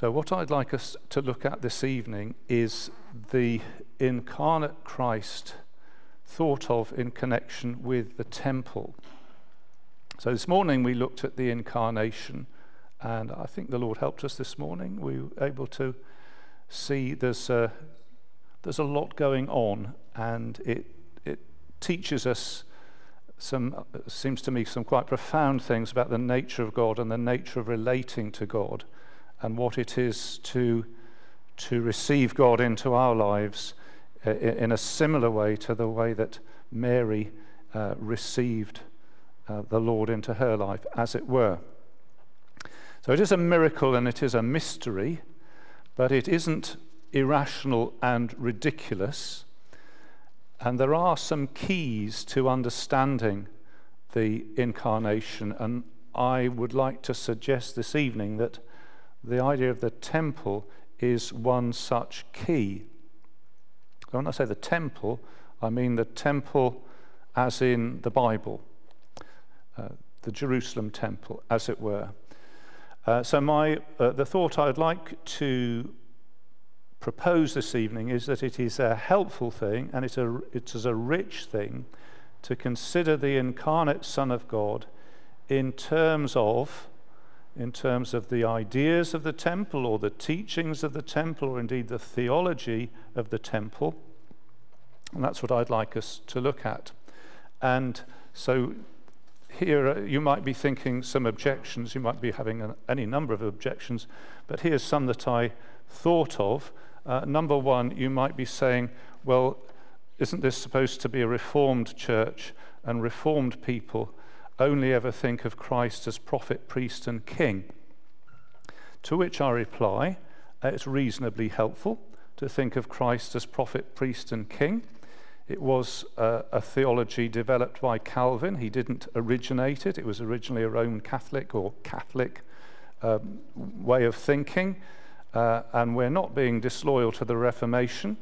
So, what I'd like us to look at this evening is the incarnate Christ thought of in connection with the temple. So, this morning we looked at the incarnation, and I think the Lord helped us this morning. We were able to see there's a, there's a lot going on, and it, it teaches us some, seems to me, some quite profound things about the nature of God and the nature of relating to God and what it is to, to receive God into our lives uh, in a similar way to the way that Mary uh, received uh, the Lord into her life, as it were. So it is a miracle and it is a mystery, but it isn't irrational and ridiculous. And there are some keys to understanding the incarnation, and I would like to suggest this evening that the idea of the temple is one such key. When I say the temple, I mean the temple as in the Bible, uh, the Jerusalem temple, as it were. Uh, so, my, uh, the thought I'd like to propose this evening is that it is a helpful thing and it's a, it is a rich thing to consider the incarnate Son of God in terms of in terms of the ideas of the temple or the teachings of the temple or indeed the theology of the temple. And that's what I'd like us to look at. And so here uh, you might be thinking some objections, you might be having an, any number of objections, but here's some that I thought of. Uh, number one, you might be saying, well, isn't this supposed to be a reformed church and reformed people? Only ever think of Christ as prophet, priest, and king. To which I reply, uh, it's reasonably helpful to think of Christ as prophet, priest, and king. It was uh, a theology developed by Calvin. He didn't originate it, it was originally a Roman Catholic or Catholic um, way of thinking. Uh, and we're not being disloyal to the Reformation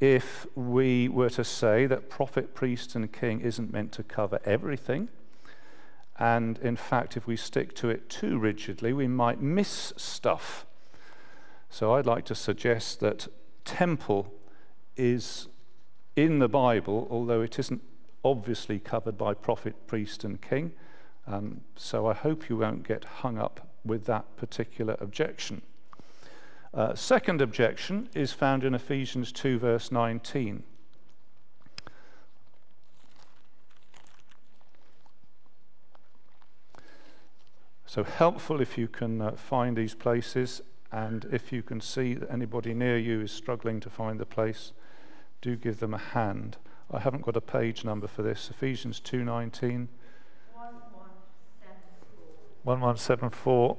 if we were to say that prophet, priest, and king isn't meant to cover everything. And in fact, if we stick to it too rigidly, we might miss stuff. So I'd like to suggest that temple is in the Bible, although it isn't obviously covered by prophet, priest, and king. Um, so I hope you won't get hung up with that particular objection. Uh, second objection is found in Ephesians 2, verse 19. So helpful if you can uh, find these places, and if you can see that anybody near you is struggling to find the place, do give them a hand. I haven't got a page number for this. Ephesians 2:19. 1174.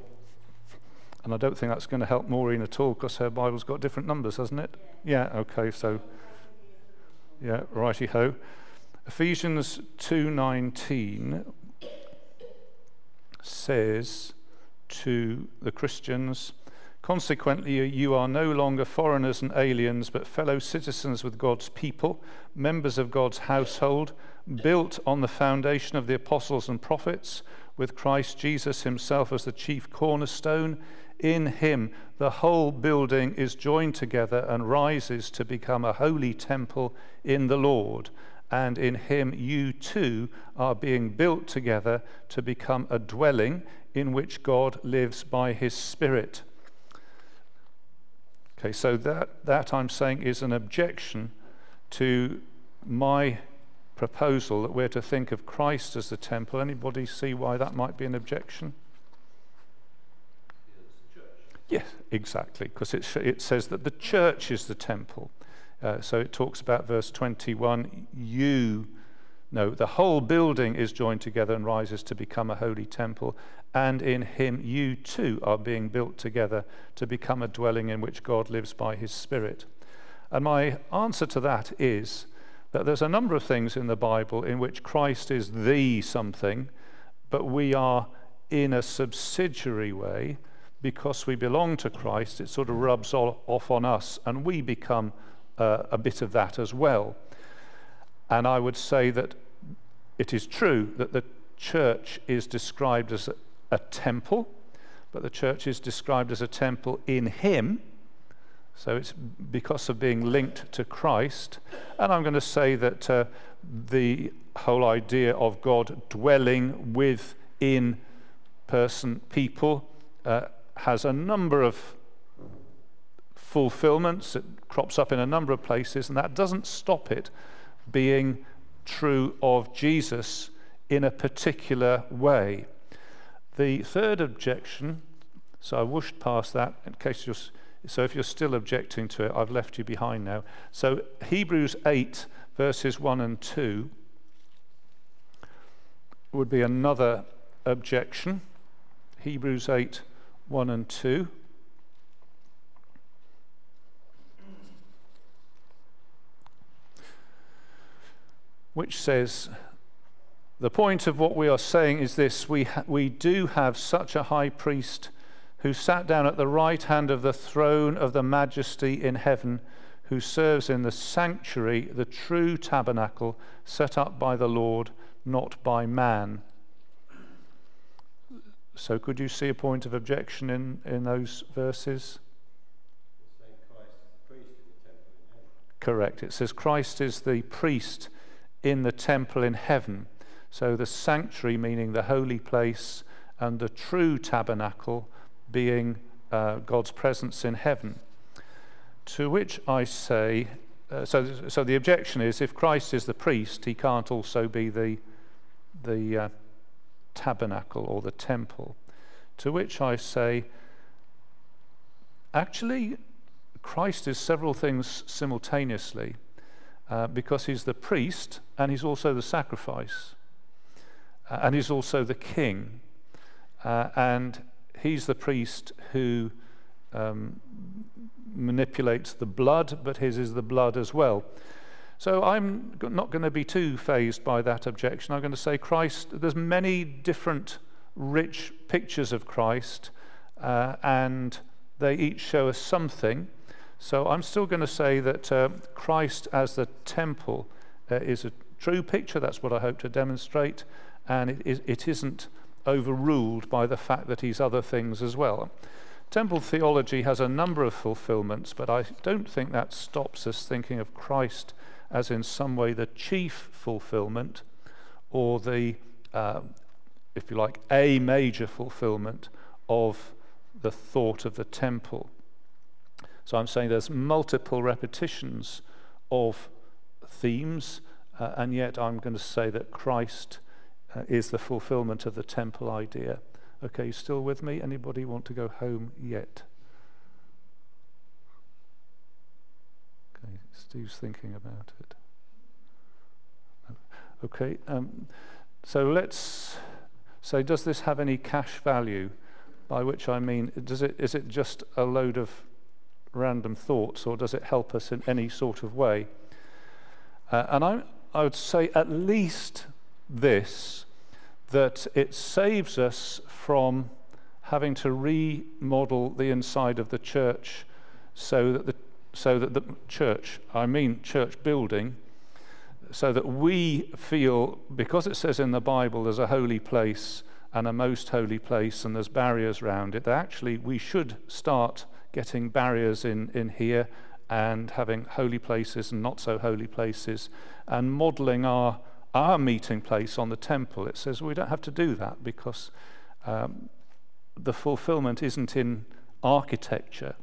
And I don't think that's going to help Maureen at all because her Bible's got different numbers, hasn't it? Yeah, yeah okay, so yeah, righty ho. Ephesians 2:19 says to the Christians, Consequently, you are no longer foreigners and aliens, but fellow citizens with God's people, members of God's household, built on the foundation of the apostles and prophets, with Christ Jesus himself as the chief cornerstone. In him, the whole building is joined together and rises to become a holy temple in the Lord and in him you too are being built together to become a dwelling in which God lives by his Spirit. Okay, so that, that I'm saying is an objection to my proposal that we're to think of Christ as the temple. Anybody see why that might be an objection? Yes, exactly, because it, it says that the church is the temple. Uh, so it talks about verse 21 you, no, the whole building is joined together and rises to become a holy temple, and in him you too are being built together to become a dwelling in which God lives by his Spirit. And my answer to that is that there's a number of things in the Bible in which Christ is the something, but we are in a subsidiary way because we belong to Christ, it sort of rubs off on us and we become uh, a bit of that as well. And I would say that it is true that the church is described as a, a temple, but the church is described as a temple in Him. So it's because of being linked to Christ. And I'm going to say that uh, the whole idea of God dwelling within person, people, uh, has a number of fulfillments. It crops up in a number of places, and that doesn't stop it being true of Jesus in a particular way. The third objection, so I whooshed past that in case you're, so if you're still objecting to it, I've left you behind now. So Hebrews 8, verses 1 and 2 would be another objection. Hebrews 8, 1 and 2. Which says, the point of what we are saying is this we, ha- we do have such a high priest who sat down at the right hand of the throne of the majesty in heaven, who serves in the sanctuary, the true tabernacle set up by the Lord, not by man. So, could you see a point of objection in, in those verses? Correct. It says Christ is the priest in the temple in heaven. So the sanctuary, meaning the holy place, and the true tabernacle, being uh, God's presence in heaven. To which I say, uh, so, so the objection is if Christ is the priest, he can't also be the, the uh, tabernacle or the temple. To which I say, actually, Christ is several things simultaneously uh, because he's the priest and he's also the sacrifice. Uh, and he's also the king. Uh, and he's the priest who um, manipulates the blood, but his is the blood as well. So I'm not going to be too fazed by that objection. I'm going to say Christ, there's many different rich pictures of Christ, uh, and they each show us something. So I'm still going to say that uh, Christ as the temple uh, is a true picture. That's what I hope to demonstrate and it, it isn't overruled by the fact that he's other things as well. Temple theology has a number of fulfillments, but I don't think that stops us thinking of Christ as in some way the chief fulfillment or the, uh, if you like, a major fulfillment of the thought of the temple. So I'm saying there's multiple repetitions of themes, uh, and yet I'm going to say that Christ uh, is the fulfillment of the temple idea. Okay, you still with me? Anybody want to go home yet? Okay, Steve's thinking about it. Okay, um, so let's say, does this have any cash value? By which I mean, does it, is it just a load of random thoughts, or does it help us in any sort of way? Uh, and I, I would say at least this that it saves us from having to remodel the inside of the church so that the, so that the church, I mean church building, so that we feel, because it says in the Bible there's a holy place and a most holy place and there's barriers around it, that actually we should start getting barriers in, in here and having holy places and not so holy places and modeling our our meeting place on the temple, it says we don't have to do that because um, the fulfillment isn't in architecture.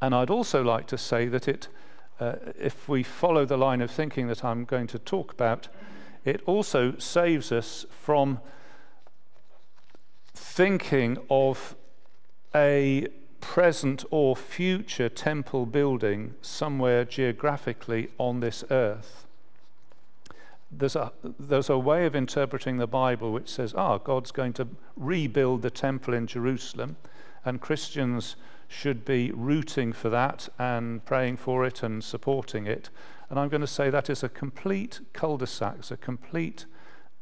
And I'd also like to say that it, uh, if we follow the line of thinking that I'm going to talk about, it also saves us from thinking of a present or future temple building somewhere geographically on this earth there's a, there's a way of interpreting the Bible which says, ah, God's going to rebuild the temple in Jerusalem, and Christians should be rooting for that and praying for it and supporting it. And I'm going to say that is a complete cul de sac, a complete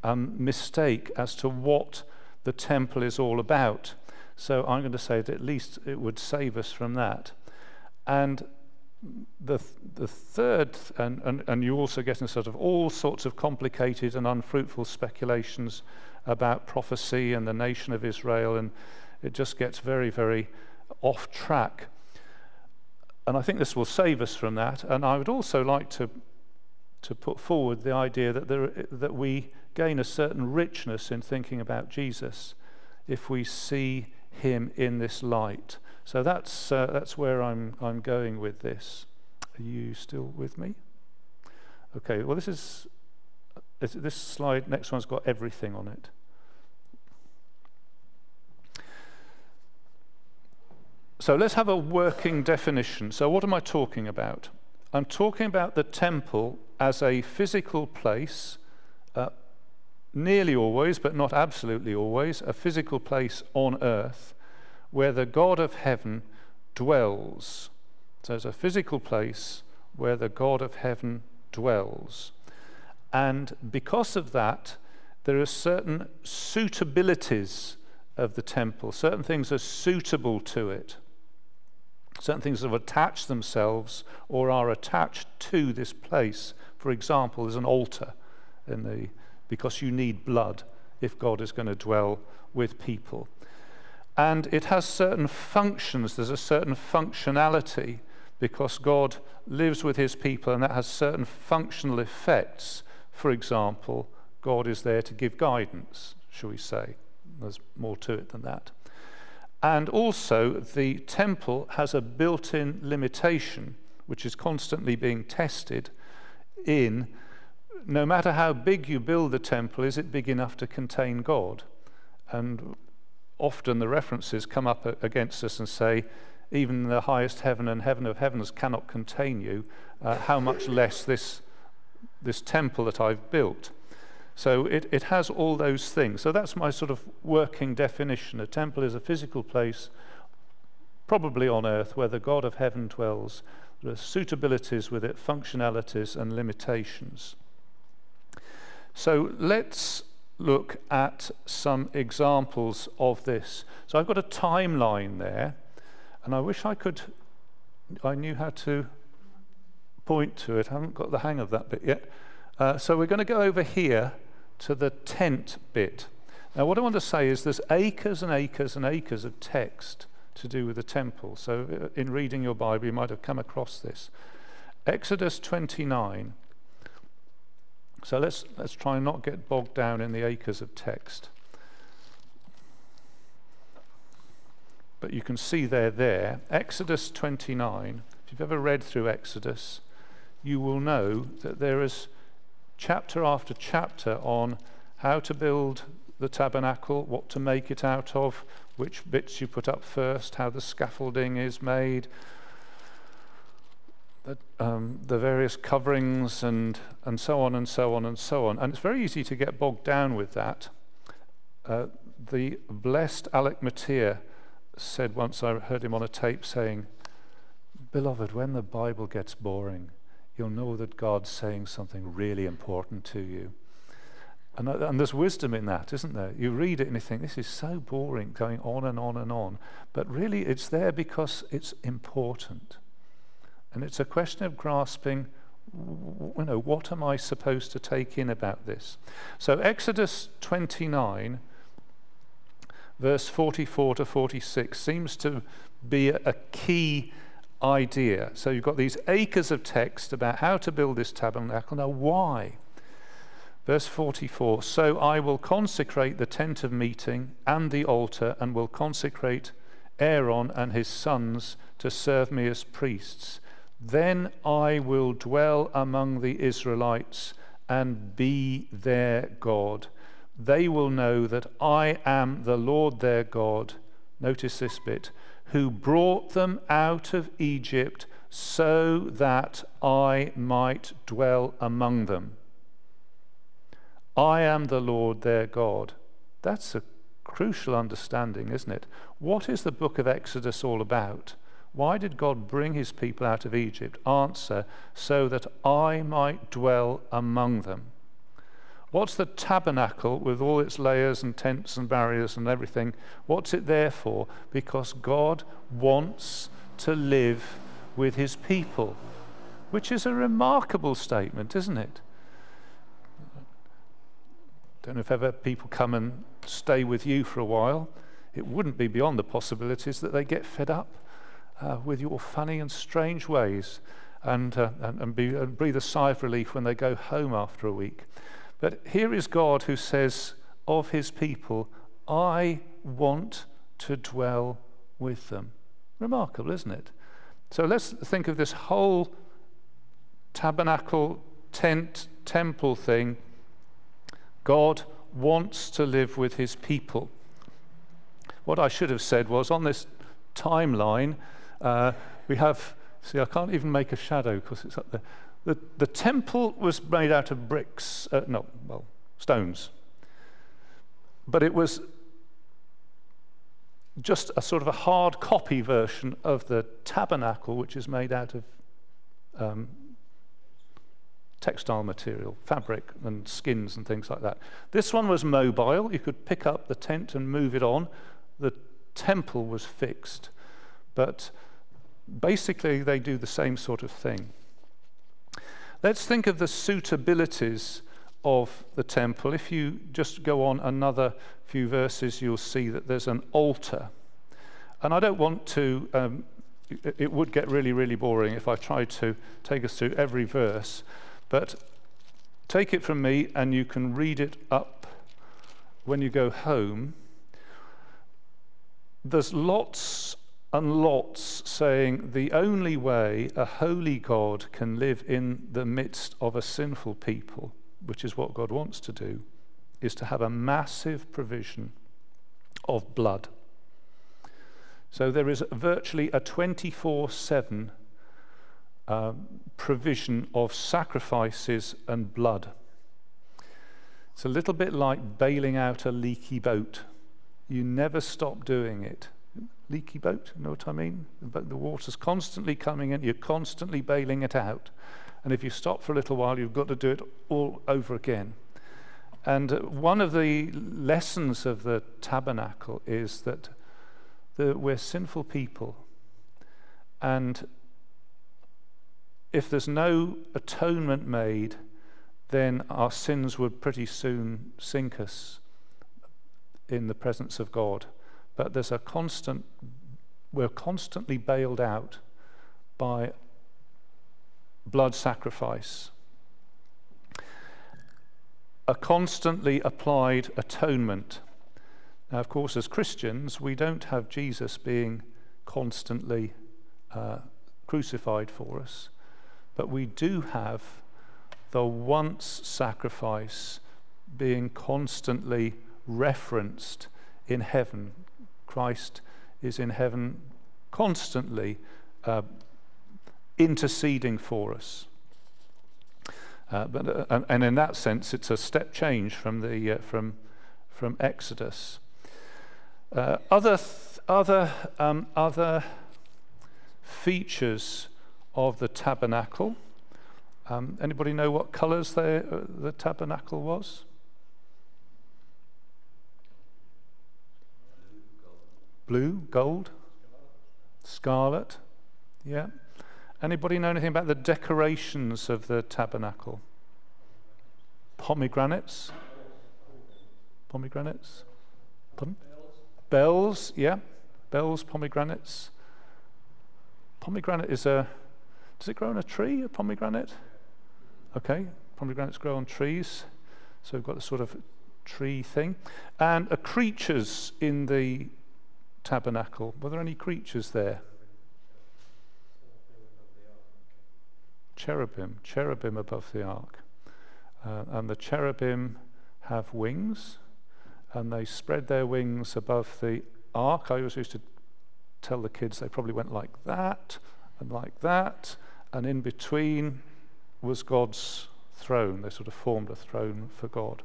um, mistake as to what the temple is all about. So I'm going to say that at least it would save us from that. And the, the third, and, and, and you also get in sort of all sorts of complicated and unfruitful speculations about prophecy and the nation of Israel. And it just gets very, very off track. And I think this will save us from that. And I would also like to, to put forward the idea that, there, that we gain a certain richness in thinking about Jesus if we see him in this light. So that's, uh, that's where I'm, I'm going with this. Are you still with me? Okay, well, this is this slide, next one's got everything on it. So let's have a working definition. So, what am I talking about? I'm talking about the temple as a physical place, nearly always, but not absolutely always, a physical place on earth where the God of heaven dwells. So, it's a physical place where the God of heaven dwells. And because of that, there are certain suitabilities of the temple. Certain things are suitable to it. Certain things have attached themselves or are attached to this place. For example, there's an altar in the, because you need blood if God is going to dwell with people. And it has certain functions, there's a certain functionality because God lives with his people and that has certain functional effects. For example, God is there to give guidance, shall we say. There's more to it than that. And also, the temple has a built in limitation, which is constantly being tested in no matter how big you build the temple, is it big enough to contain God? And often the references come up against us and say, even the highest heaven and heaven of heavens cannot contain you, uh, how much less this, this temple that I've built. So it, it has all those things. So that's my sort of working definition. A temple is a physical place, probably on earth, where the God of heaven dwells. There are suitabilities with it, functionalities, and limitations. So let's look at some examples of this. So I've got a timeline there, and I wish I could, I knew how to point to it. I haven't got the hang of that bit yet. Uh, so we're going to go over here to the tent bit. Now, what I want to say is there's acres and acres and acres of text to do with the temple. So, uh, in reading your Bible, you might have come across this. Exodus 29. So, let's, let's try and not get bogged down in the acres of text. But you can see there, there. Exodus 29. If you've ever read through Exodus, you will know that there is chapter after chapter on how to build the tabernacle, what to make it out of, which bits you put up first, how the scaffolding is made, the, um, the various coverings, and, and so on and so on and so on. And it's very easy to get bogged down with that. Uh, the blessed Alec Motyer said once, I heard him on a tape saying, Beloved, when the Bible gets boring, you'll know that God's saying something really important to you. And, uh, and, there's wisdom in that, isn't there? You read it and you think, this is so boring, going on and on and on. But really, it's there because it's important. And it's a question of grasping, you know, what am I supposed to take in about this? So, Exodus 29, verse 44 to 46, seems to be a, key idea. So you've got these acres of text about how to build this tabernacle. Now, why? Verse 44 So I will consecrate the tent of meeting and the altar, and will consecrate Aaron and his sons to serve me as priests. Then I will dwell among the Israelites and be their God. They will know that I am the Lord their God. Notice this bit who brought them out of Egypt so that I might dwell among them. I am the Lord their God. That's a crucial understanding, isn't it? What is the book of Exodus all about? Why did God bring his people out of Egypt? Answer, so that I might dwell among them. What's the tabernacle with all its layers and tents and barriers and everything? What's it there for? Because God wants to live with his people, which is a remarkable statement, isn't it? Don't know if ever people come and stay with you for a while. it wouldn't be beyond the possibilities that they get fed up uh, with your funny and strange ways and, uh, and, and, be, and breathe a sigh of relief when they go home after a week. But here is God who says of his people, I want to dwell with them. Remarkable, isn't it? So let's think of this whole tabernacle, tent, temple thing. God wants to live with his people. What I should have said was on this timeline, uh, we have, see, I can't even make a shadow because it's up there. The, the temple was made out of bricks, uh, no, well, stones. But it was just a sort of a hard copy version of the tabernacle, which is made out of um, textile material, fabric and skins and things like that. This one was mobile. You could pick up the tent and move it on. The temple was fixed. But basically, they do the same sort of thing. Let's think of the suitabilities of the temple. If you just go on another few verses, you'll see that there's an altar. And I don't want to, um, it would get really, really boring if I tried to take us through every verse. But take it from me, and you can read it up when you go home. There's lots and lots saying the only way a holy God can live in the midst of a sinful people, which is what God wants to do, is to have a massive provision of blood. So there is virtually a 24 7 um, provision of sacrifices and blood. It's a little bit like bailing out a leaky boat. You never stop doing it. Leaky boat, you know what I mean? But the water's constantly coming in, you're constantly bailing it out. And if you stop for a little while, you've got to do it all over again. And uh, one of the lessons of the tabernacle is that the, we're sinful people. And if there's no atonement made, then our sins would pretty soon sink us in the presence of God. But there's a constant, we're constantly bailed out by blood sacrifice. A constantly applied atonement. Now, of course, as Christians, we don't have Jesus being constantly uh, crucified for us. But we do have the once sacrifice being constantly referenced in heaven. Christ is in heaven constantly uh, interceding for us. Uh, but, uh, and, in that sense, it's a step change from, the, uh, from, from Exodus. Uh, other, th- other, um, other features of the tabernacle. Um, anybody know what colours the, uh, the tabernacle was? Blue, gold, scarlet. Yeah. Anybody know anything about the decorations of the tabernacle? Pomegranates. Pomegranates. Pardon? Bells. Yeah. Bells, pomegranates. Pomegranate is a does it grow on a tree, a pomegranate? Okay, pomegranates grow on trees. So we've got the sort of tree thing. And a creatures in the tabernacle. Were there any creatures there? Cherubim, cherubim above the ark. Uh, and the cherubim have wings, and they spread their wings above the ark. I always used to tell the kids they probably went like that and like that, and in between was God's throne. They sort of formed a throne for God.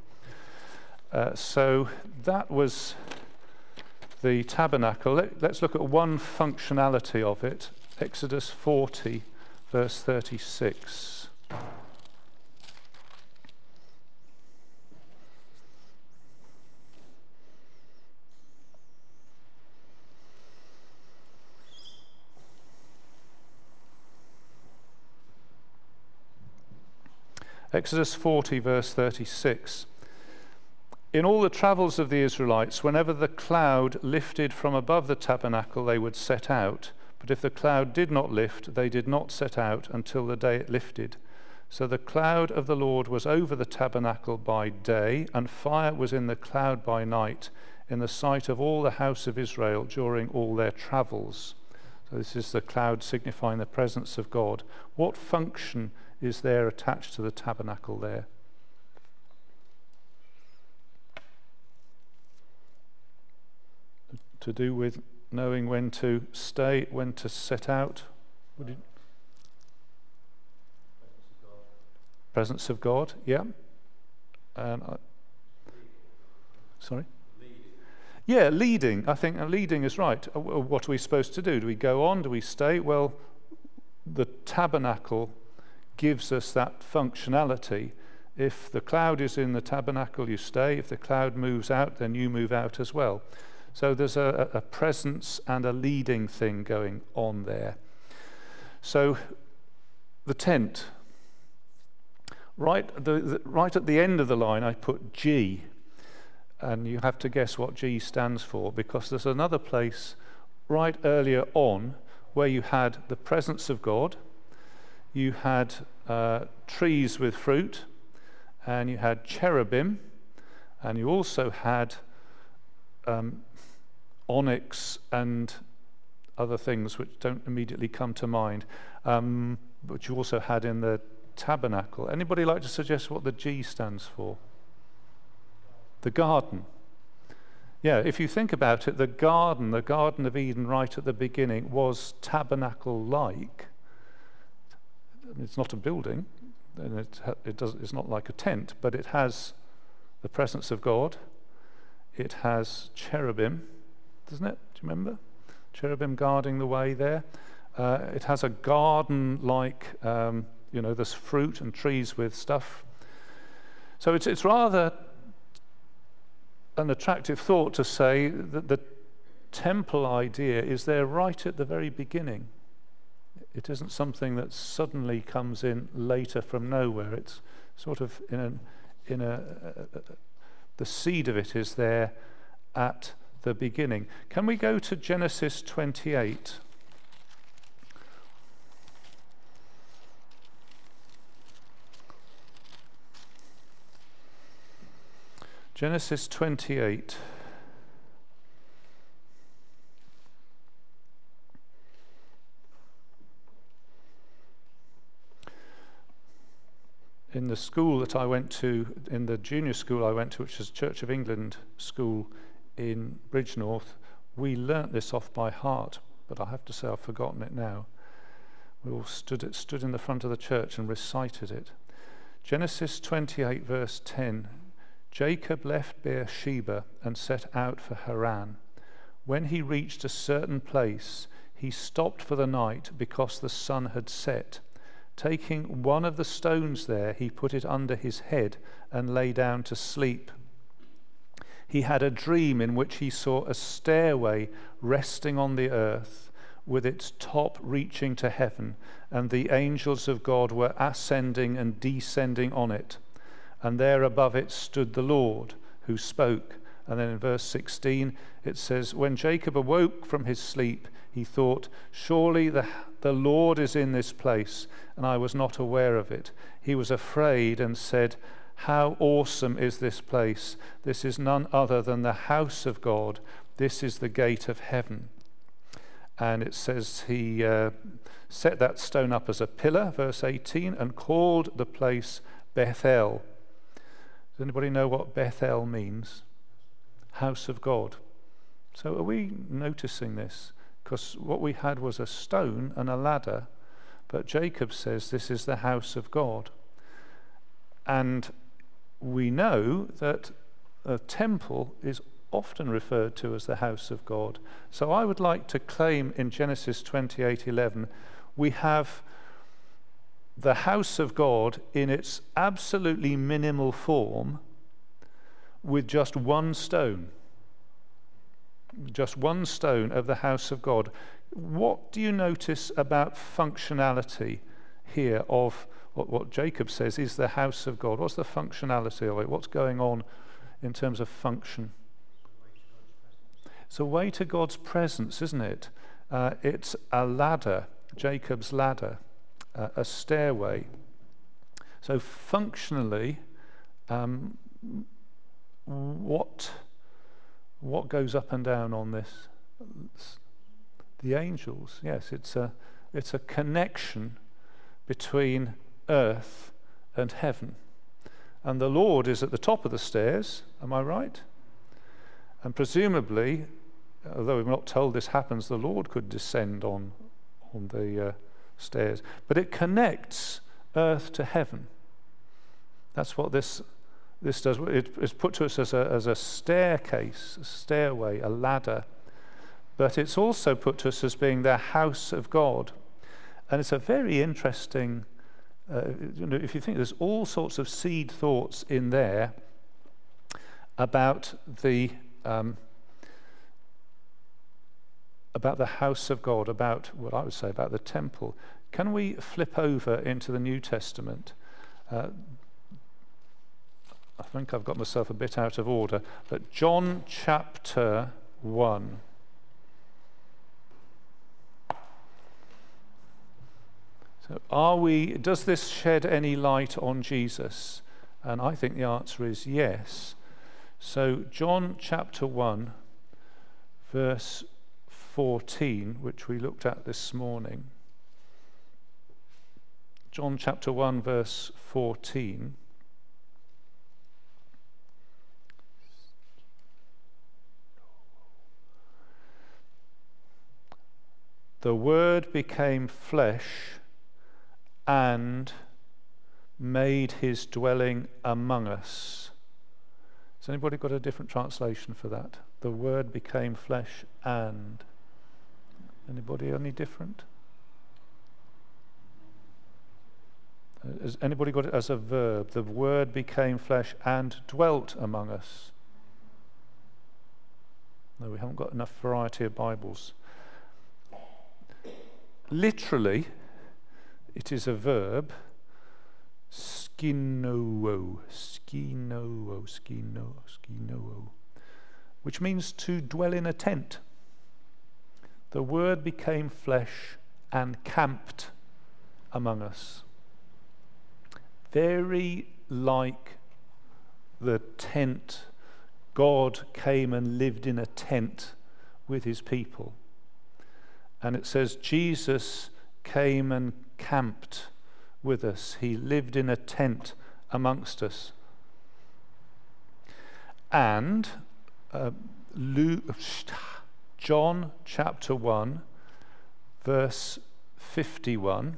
Uh, so that was the tabernacle. Let, us look at one functionality of it Exodus 40, verse 36. Exodus 40, verse 36. In all the travels of the Israelites, whenever the cloud lifted from above the tabernacle, they would set out. But if the cloud did not lift, they did not set out until the day it lifted. So the cloud of the Lord was over the tabernacle by day, and fire was in the cloud by night, in the sight of all the house of Israel during all their travels. So this is the cloud signifying the presence of God. What function is there attached to the tabernacle there? To do with knowing when to stay, when to set out. You... Presence of God, yeah. And I... Sorry? Leading. Yeah, leading. I think leading is right. Uh, what are we supposed to do? Do we go on? Do we stay? Well, the tabernacle gives us that functionality. If the cloud is in the tabernacle, you stay. If the cloud moves out, then you move out as well. So there's a, a presence and a leading thing going on there. So the tent. Right, the, the, right at the end of the line, I put G, and you have to guess what G stands for because there's another place right earlier on where you had the presence of God, you had uh, trees with fruit, and you had cherubim, and you also had um, onyx and other things which don't immediately come to mind, um, but you also had in the tabernacle. Anybody like to suggest what the G stands for? The garden. Yeah, if you think about it, the garden, the Garden of Eden right at the beginning, was tabernacle like. It's not a building, and it, it does, it's not like a tent, but it has the presence of God, it has cherubim, doesn't it? Do you remember? Cherubim guarding the way there. Uh, it has a garden like, um, you know, there's fruit and trees with stuff. So it's, it's rather an attractive thought to say that the temple idea is there right at the very beginning. It isn't something that suddenly comes in later from nowhere. It's sort of in, an, in a, the seed of it is there at the beginning. Can we go to Genesis 28? Genesis 28. In the school that I went to, in the junior school I went to, which is Church of England school in Bridgnorth, we learnt this off by heart, but I have to say I've forgotten it now. We all stood, stood in the front of the church and recited it. Genesis 28, verse 10 Jacob left Beersheba and set out for Haran. When he reached a certain place, he stopped for the night because the sun had set. Taking one of the stones there, he put it under his head and lay down to sleep he had a dream in which he saw a stairway resting on the earth with its top reaching to heaven, and the angels of God were ascending and descending on it. And there above it stood the Lord who spoke. And then in verse 16 it says, When Jacob awoke from his sleep, he thought, Surely the, the Lord is in this place, and I was not aware of it. He was afraid and said, how awesome is this place! This is none other than the house of God. This is the gate of heaven. And it says he uh, set that stone up as a pillar, verse 18, and called the place Bethel. Does anybody know what Bethel means? House of God. So are we noticing this? Because what we had was a stone and a ladder, but Jacob says this is the house of God. And we know that a temple is often referred to as the house of God. So I would like to claim in Genesis 28:11 we have the house of God in its absolutely minimal form with just one stone. Just one stone of the house of God. What do you notice about functionality here of what, what Jacob says is the house of God. What's the functionality of it? What's going on in terms of function? It's a way to God's presence, isn't it? Uh, it's a ladder, Jacob's ladder, uh, a stairway. So, functionally, um, what, what goes up and down on this? The angels, yes, it's a, it's a connection between earth and heaven. And the Lord is at the top of the stairs, am I right? And presumably, although we're not told this happens, the Lord could descend on, on the uh, stairs. But it connects earth to heaven. That's what this, this does. It is put to us as a, as a staircase, a stairway, a ladder. But it's also put to us as being the house of God. And it's a very interesting, uh, you know, if you think there's all sorts of seed thoughts in there about the um, about the house of God, about what I would say about the temple. Can we flip over into the New Testament? Uh, I think I've got myself a bit out of order, but John chapter 1. So, are we, does this shed any light on Jesus? And I think the answer is yes. So, John chapter 1, verse 14, which we looked at this morning. John chapter 1, verse 14. The Word became flesh and made his dwelling among us. Has anybody got a different translation for that? The Word became flesh and. Anybody any different? Has anybody got it as a verb? The Word became flesh and dwelt among us. No, we haven't got enough variety of Bibles. Literally, it is a verb, skinoo, skinoo, skinoo, skinoo, which means to dwell in a tent. The Word became flesh and camped among us. Very like the tent, God came and lived in a tent with his people. And it says, Jesus came and camped with us. He lived in a tent amongst us. And uh, Luke, John chapter 1, verse 51.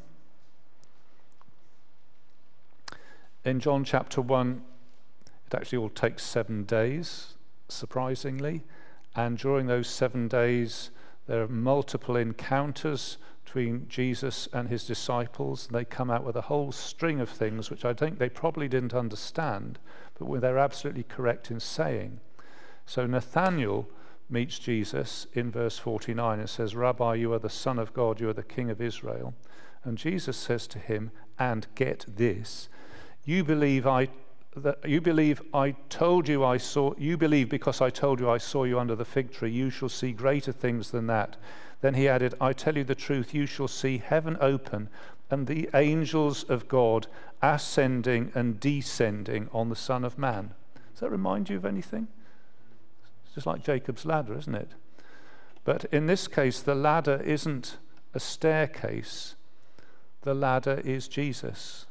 In John chapter 1, it actually all takes seven days, surprisingly. And during those seven days, there are multiple encounters between Jesus and his disciples. And They come out with a whole string of things which I think they probably didn't understand, but they're absolutely correct in saying. So Nathanael meets Jesus in verse 49 and says, Rabbi, you are the Son of God, you are the King of Israel. And Jesus says to him, And get this, you believe I that you believe I told you I saw, you believe because I told you I saw you under the fig tree, you shall see greater things than that. Then he added, I tell you the truth, you shall see heaven open and the angels of God ascending and descending on the Son of Man. Does that remind you of anything? It's just like Jacob's ladder, isn't it? But in this case, the ladder isn't a staircase, the ladder is Jesus.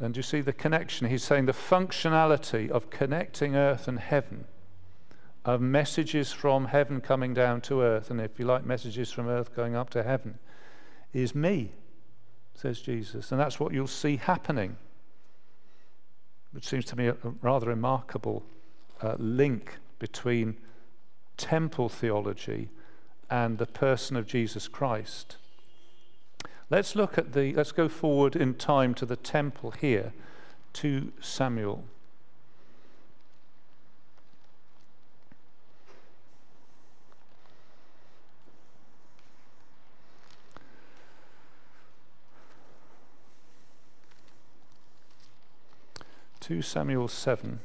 And you see the connection? He's saying the functionality of connecting earth and heaven, of messages from heaven coming down to earth, and if you like, messages from earth going up to heaven, is me, says Jesus. And that's what you'll see happening. Which seems to me a rather remarkable uh, link between temple theology and the person of Jesus Christ. Let's look at the, let's go forward in time to the temple here, to Samuel. 2 Samuel 7.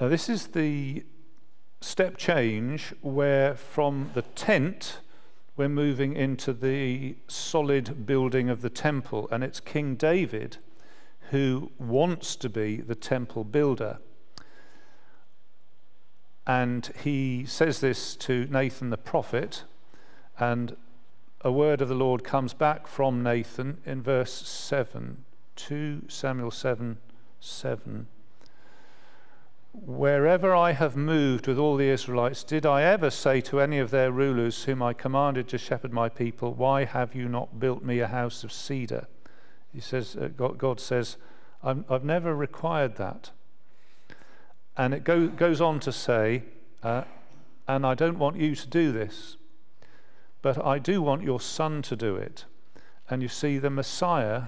Now, this is the step change where from the tent we're moving into the solid building of the temple, and it's King David who wants to be the temple builder. And he says this to Nathan the prophet, and a word of the Lord comes back from Nathan in verse 7, 2 Samuel 7 7. Wherever I have moved with all the Israelites, did I ever say to any of their rulers, whom I commanded to shepherd my people, Why have you not built me a house of cedar? He says, uh, God, says, i have never required that. And it go, goes on to say, uh, and I don't want you to do this, but I do want your son to do it. And you see, the Messiah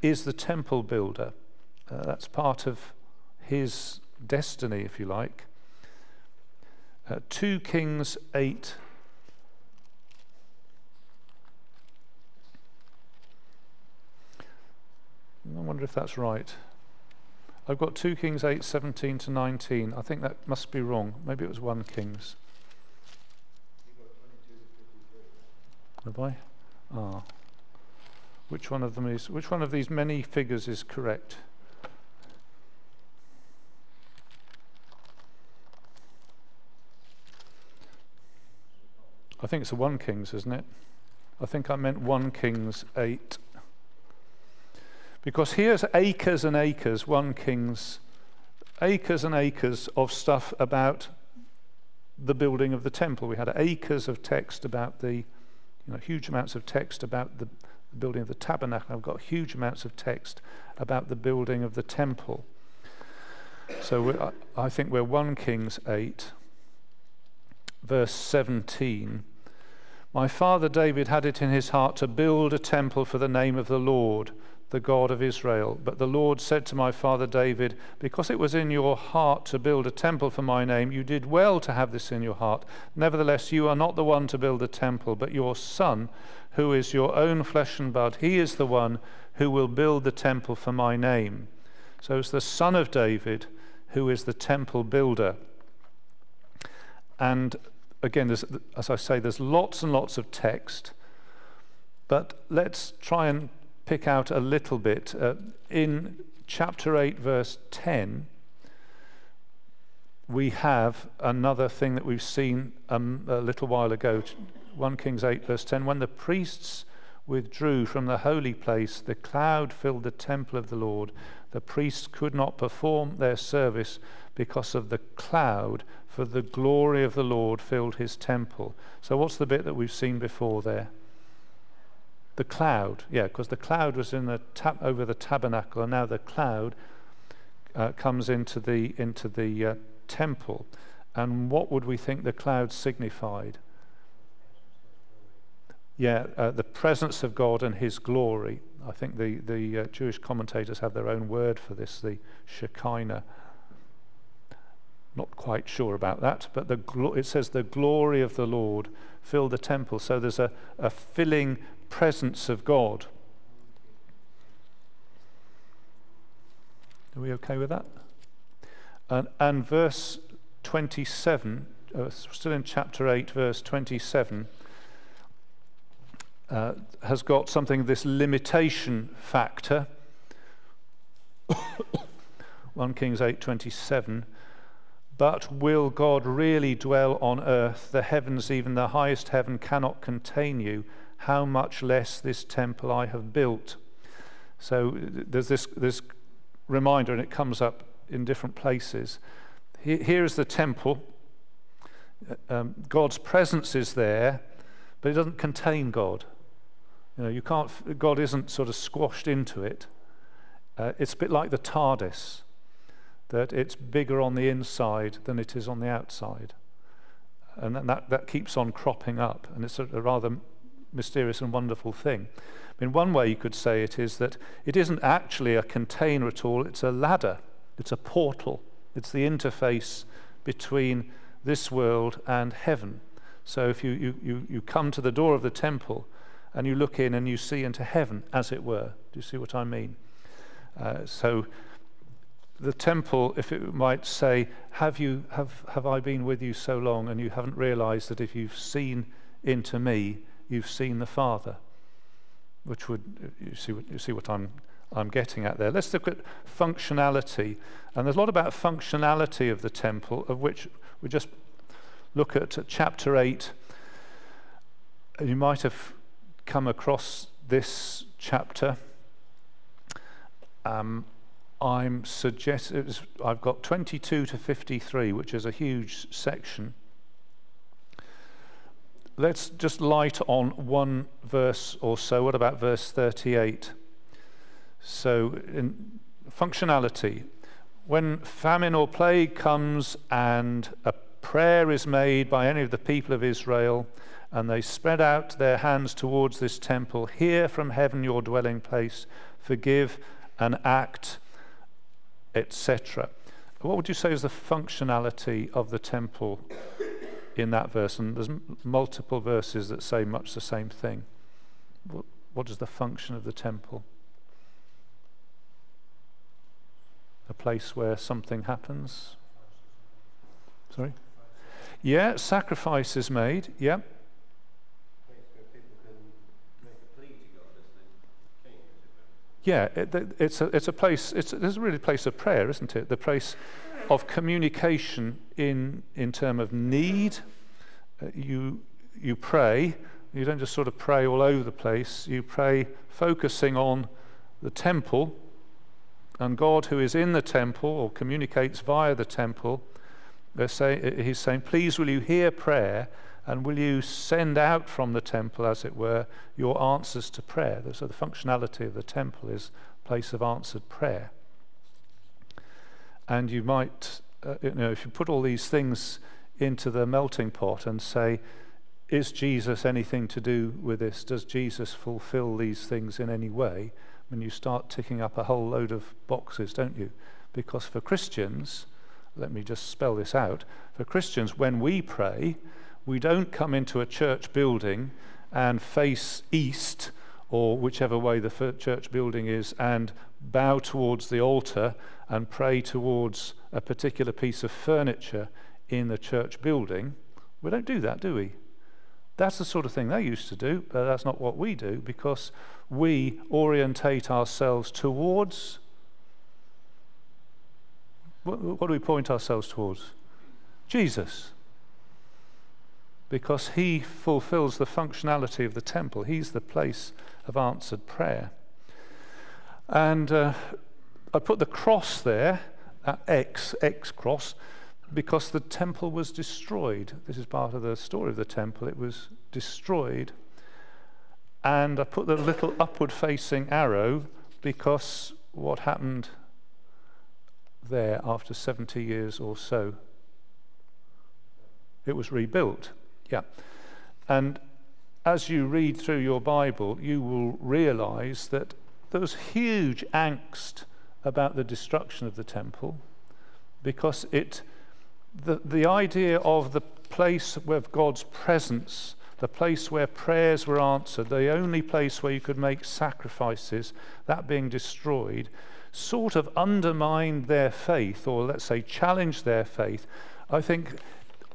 is the temple builder. Uh, that's part of his destiny, if you like. Uh, 2 Kings 8. I wonder if that's right. I've got 2 Kings 8, 17 to 19. I think that must be wrong. Maybe it was 1 Kings. Have I? Ah. Which one of them is which one of these many figures is correct? I think it's a 1 Kings, isn't it? I think I meant 1 Kings 8. Because here's acres and acres, 1 Kings, acres and acres of stuff about the building of the temple. We had acres of text about the, you know, huge amounts of text about the building of the tabernacle. I've got huge amounts of text about the building of the temple. So I think we're 1 Kings 8, verse 17. My father David had it in his heart to build a temple for the name of the Lord, the God of Israel. But the Lord said to my father David, Because it was in your heart to build a temple for my name, you did well to have this in your heart. Nevertheless, you are not the one to build the temple, but your son, who is your own flesh and blood. He is the one who will build the temple for my name. So it's the son of David who is the temple builder. And again, as I say, there's lots and lots of text, but let's try and pick out a little bit. Uh, in chapter 8, verse 10, we have another thing that we've seen um, a little while ago 1 Kings 8, verse 10 When the priests withdrew from the holy place, the cloud filled the temple of the Lord. The priests could not perform their service because of the cloud, for the glory of the Lord filled his temple. So, what's the bit that we've seen before there? The cloud, yeah, because the cloud was in the tab- over the tabernacle, and now the cloud uh, comes into the into the uh, temple. And what would we think the cloud signified? Yeah, uh, the presence of God and His glory. I think the the uh, Jewish commentators have their own word for this, the Shekinah. Not quite sure about that, but the it says the glory of the Lord filled the temple. So there's a, a filling presence of God. Are we okay with that? And, and verse 27, uh, still in chapter 8, verse 27, uh, has got something this limitation factor. 1 Kings 8:27 but will God really dwell on earth? The heavens, even the highest heaven, cannot contain you. How much less this temple I have built? So there's this, this reminder, and it comes up in different places. Here is the temple. Um, God's presence is there, but it doesn't contain God. You know, you can't. God isn't sort of squashed into it. Uh, it's a bit like the TARDIS that it's bigger on the inside than it is on the outside. And that, that keeps on cropping up, and it's a, a rather mysterious and wonderful thing. I mean, one way you could say it is that it isn't actually a container at all, it's a ladder, it's a portal, it's the interface between this world and heaven. So if you, you, you, you come to the door of the temple and you look in and you see into heaven, as it were, do you see what I mean? Uh, so the temple, if it might say, have, you, have, have I been with you so long and you haven't realized that if you've seen into me, you've seen the Father? Which would, you see, you see what I'm, I'm getting at there. Let's look at functionality. And there's a lot about functionality of the temple, of which we just look at chapter 8. You might have come across this chapter. Um, I'm suggesting I've got 22 to 53, which is a huge section. Let's just light on one verse or so. What about verse 38? So, in functionality, when famine or plague comes and a prayer is made by any of the people of Israel, and they spread out their hands towards this temple, hear from heaven your dwelling place, forgive and act etc. What would you say is the functionality of the temple in that verse? And there's m- multiple verses that say much the same thing. What, what is the function of the temple? A place where something happens? Sorry? Yeah, sacrifice is made. Yeah. Yeah, it, it's, a, it's a place, it's, it's really a place of prayer, isn't it? The place of communication in, in terms of need. Uh, you, you pray, you don't just sort of pray all over the place, you pray focusing on the temple and God who is in the temple or communicates via the temple. Say, he's saying, Please, will you hear prayer and will you send out from the temple, as it were, your answers to prayer? So the functionality of the temple is place of answered prayer. And you might, uh, you know, if you put all these things into the melting pot and say, is Jesus anything to do with this? Does Jesus fulfill these things in any way? When you start ticking up a whole load of boxes, don't you? Because for Christians, let me just spell this out. For Christians, when we pray, we don't come into a church building and face east or whichever way the church building is and bow towards the altar and pray towards a particular piece of furniture in the church building. We don't do that, do we? That's the sort of thing they used to do, but that's not what we do because we orientate ourselves towards. What, what do we point ourselves towards? Jesus because he fulfills the functionality of the temple. He's the place of answered prayer. And uh, I put the cross there, uh, X, X cross, because the temple was destroyed. This is part of the story of the temple. It was destroyed. And I put the little upward facing arrow because what happened there after 70 years or so? It was rebuilt. Yeah. And as you read through your Bible, you will realize that there was huge angst about the destruction of the temple because it the, the idea of the place of God's presence, the place where prayers were answered, the only place where you could make sacrifices, that being destroyed, sort of undermined their faith, or let's say challenged their faith. I think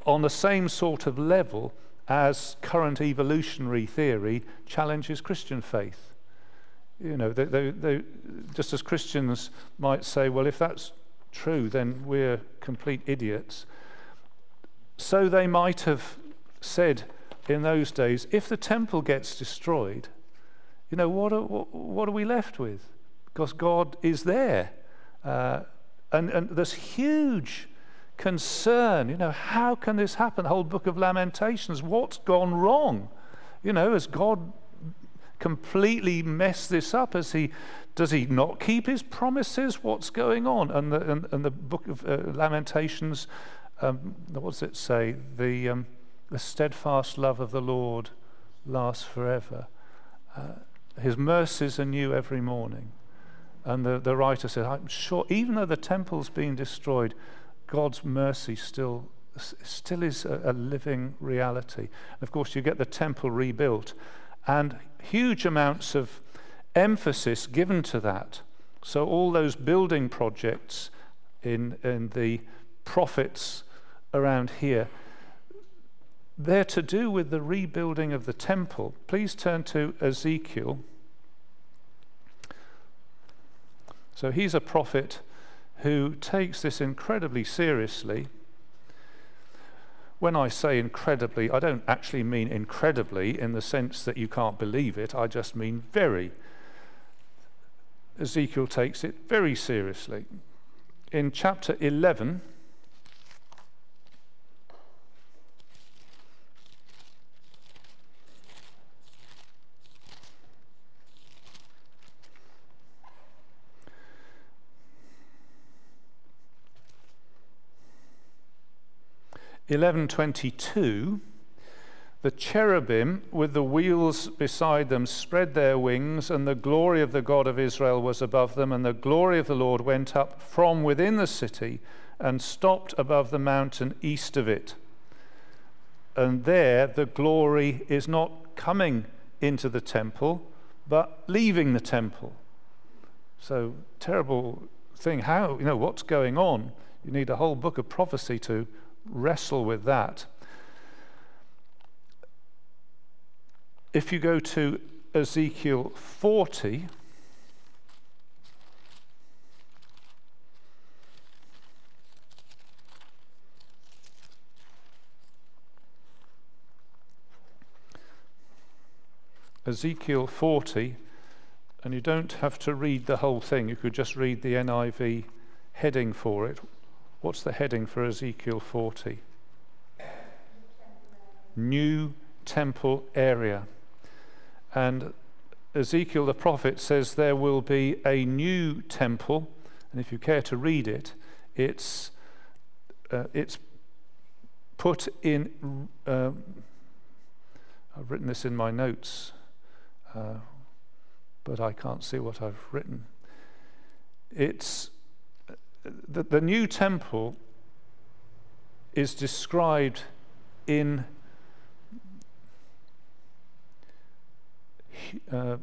on the same sort of level as current evolutionary theory challenges Christian faith. You know, they, they, they, just as Christians might say, well, if that's true, then we're complete idiots. So they might have said in those days, if the temple gets destroyed, you know, what are, what, what are we left with? Because God is there. Uh, and, and there's huge concern. You know, how can this happen? The whole book of Lamentations, what's gone wrong? You know, has God completely messed this up? Has he, does he not keep his promises? What's going on? And the, and, and the book of uh, Lamentations, um, what does it say? The, um, the steadfast love of the Lord lasts forever. Uh, his mercies are new every morning. And the, the writer said, I'm sure, even though the temple's been destroyed, God's mercy still, still is a, a living reality. And of course, you get the temple rebuilt and huge amounts of emphasis given to that. So, all those building projects in, in the prophets around here. They're to do with the rebuilding of the temple. Please turn to Ezekiel. So he's a prophet who takes this incredibly seriously. When I say incredibly, I don't actually mean incredibly in the sense that you can't believe it, I just mean very. Ezekiel takes it very seriously. In chapter 11, eleven twenty two the cherubim with the wheels beside them spread their wings, and the glory of the God of Israel was above them, and the glory of the Lord went up from within the city and stopped above the mountain east of it. And there the glory is not coming into the temple, but leaving the temple. So, terrible thing. How, you know, what's going on? You need a whole book of prophecy to wrestle with that. If you go to Ezekiel 40, Ezekiel 40, and you don't have to read the whole thing, you could just read the NIV heading for it. What's the heading for Ezekiel 40? New temple area. And Ezekiel the prophet says there will be a new temple. And if you care to read it, it's, uh, it's put in. Uh, I've written this in my notes, uh, but I can't see what I've written. It's the, the new temple is described in uh,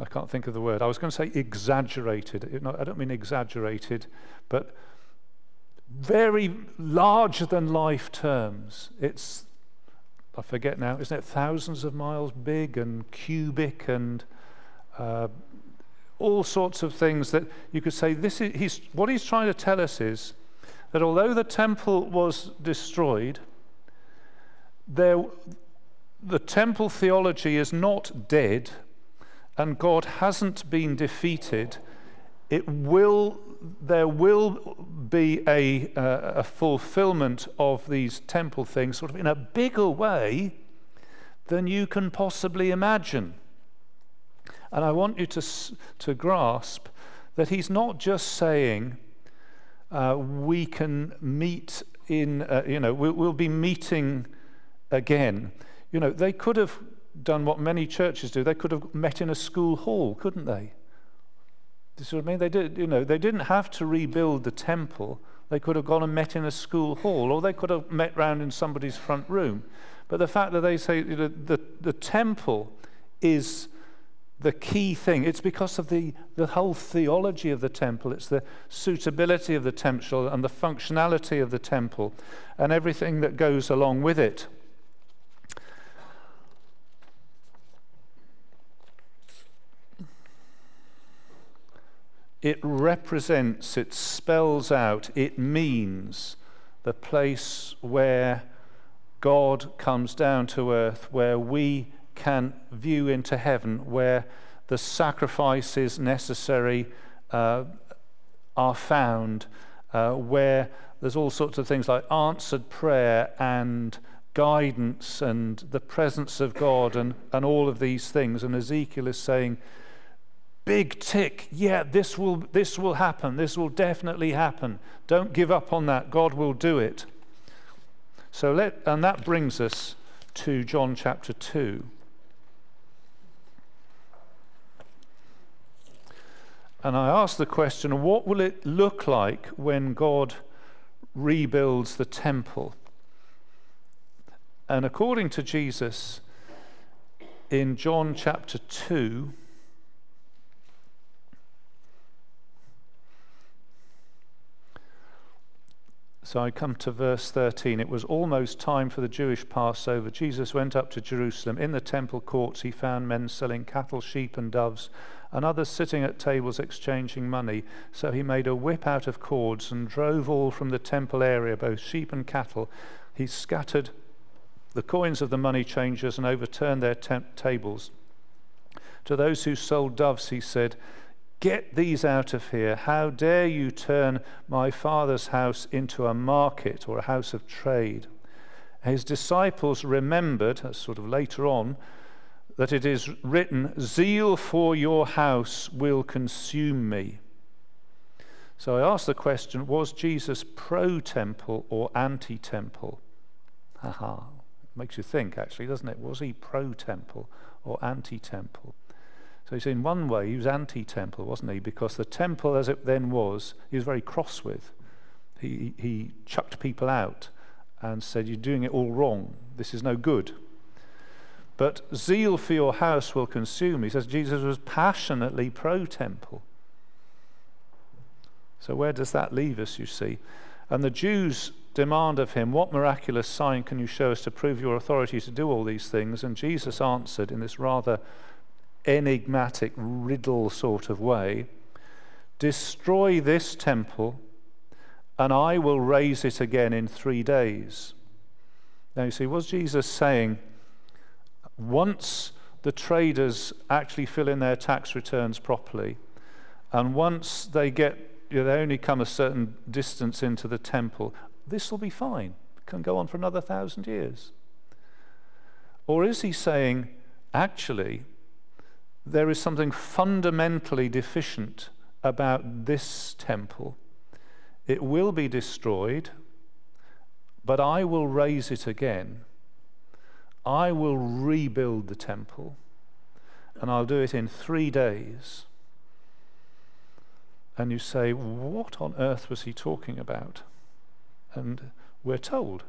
I can't think of the word. I was going to say exaggerated. I don't mean exaggerated, but very larger than life terms. It's, I forget now, isn't it thousands of miles big and cubic and uh, all sorts of things that you could say this is he's, what he's trying to tell us is that although the temple was destroyed, there, the temple theology is not dead and God hasn't been defeated. It will, there will be a, uh, a fulfillment of these temple things sort of in a bigger way than you can possibly imagine. And I want you to, to grasp that he's not just saying uh, we can meet in, uh, you know, we'll, we'll be meeting again. You know, they could have done what many churches do. They could have met in a school hall, couldn't they? You see what I mean? They did, you know, they didn't have to rebuild the temple. They could have gone and met in a school hall, or they could have met round in somebody's front room. But the fact that they say you know, the, the temple is the key thing. It's because of the, the whole theology of the temple. It's the suitability of the temple and the functionality of the temple and everything that goes along with it. It represents, it spells out, it means the place where God comes down to earth, where we can view into heaven, where the sacrifices necessary uh, are found, uh, where there's all sorts of things like answered prayer and guidance and the presence of God and, and all of these things. And Ezekiel is saying, big tick. Yeah, this will, this will happen. This will definitely happen. Don't give up on that. God will do it. So let, and that brings us to John chapter 2. And I asked the question what will it look like when God rebuilds the temple? And according to Jesus, in John chapter 2, So I come to verse 13. It was almost time for the Jewish Passover. Jesus went up to Jerusalem. In the temple courts, he found men selling cattle, sheep, and doves and others sitting at tables exchanging money. So he made a whip out of cords and drove all from the temple area, both sheep and cattle. He scattered the coins of the money changers and overturned their temp- tables. To those who sold doves, he said, Get these out of here. How dare you turn my father's house into a market or a house of trade? His disciples remembered, sort of later on, that it is written, Zeal for your house will consume me. So I ask the question was Jesus pro temple or anti temple? Haha. Makes you think, actually, doesn't it? Was he pro temple or anti temple? So he's in one way, he was anti temple, wasn't he? Because the temple as it then was, he was very cross with. He, he chucked people out and said, You're doing it all wrong. This is no good. But zeal for your house will consume. He says Jesus was passionately pro temple. So, where does that leave us, you see? And the Jews demand of him, What miraculous sign can you show us to prove your authority to do all these things? And Jesus answered in this rather enigmatic riddle sort of way destroy this temple and I will raise it again in three days. Now, you see, was Jesus saying, once the traders actually fill in their tax returns properly, and once they get, you know, they only come a certain distance into the temple, this will be fine. It can go on for another thousand years. Or is he saying, actually, there is something fundamentally deficient about this temple. It will be destroyed, but I will raise it again. I will rebuild the temple, and I'll do it in three days. And you say, What on earth was he talking about? And we're told.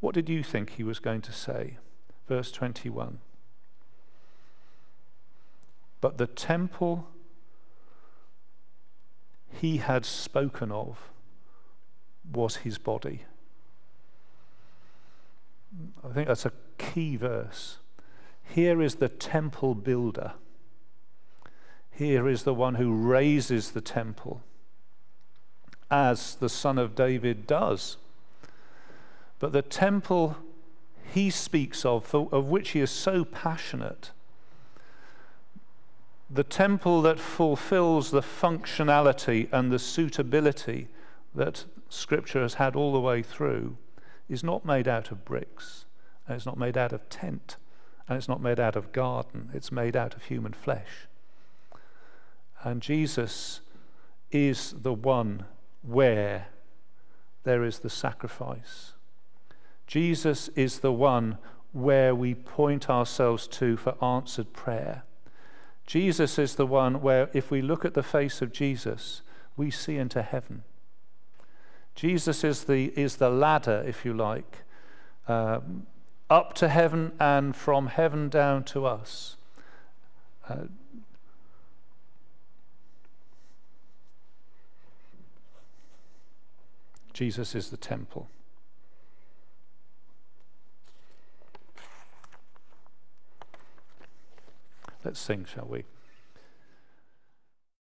What did you think he was going to say? Verse 21. But the temple he had spoken of was his body. I think that's a key verse. Here is the temple builder. Here is the one who raises the temple, as the son of David does. But the temple he speaks of, of which he is so passionate, the temple that fulfills the functionality and the suitability that Scripture has had all the way through is not made out of bricks, and it's not made out of tent, and it's not made out of garden, it's made out of human flesh. And Jesus is the one where there is the sacrifice. Jesus is the one where we point ourselves to for answered prayer. Jesus is the one where, if we look at the face of Jesus, we see into heaven. Jesus is the, is the ladder, if you like, um, up to heaven and from heaven down to us. Uh, Jesus is the temple. Let's sing, shall we?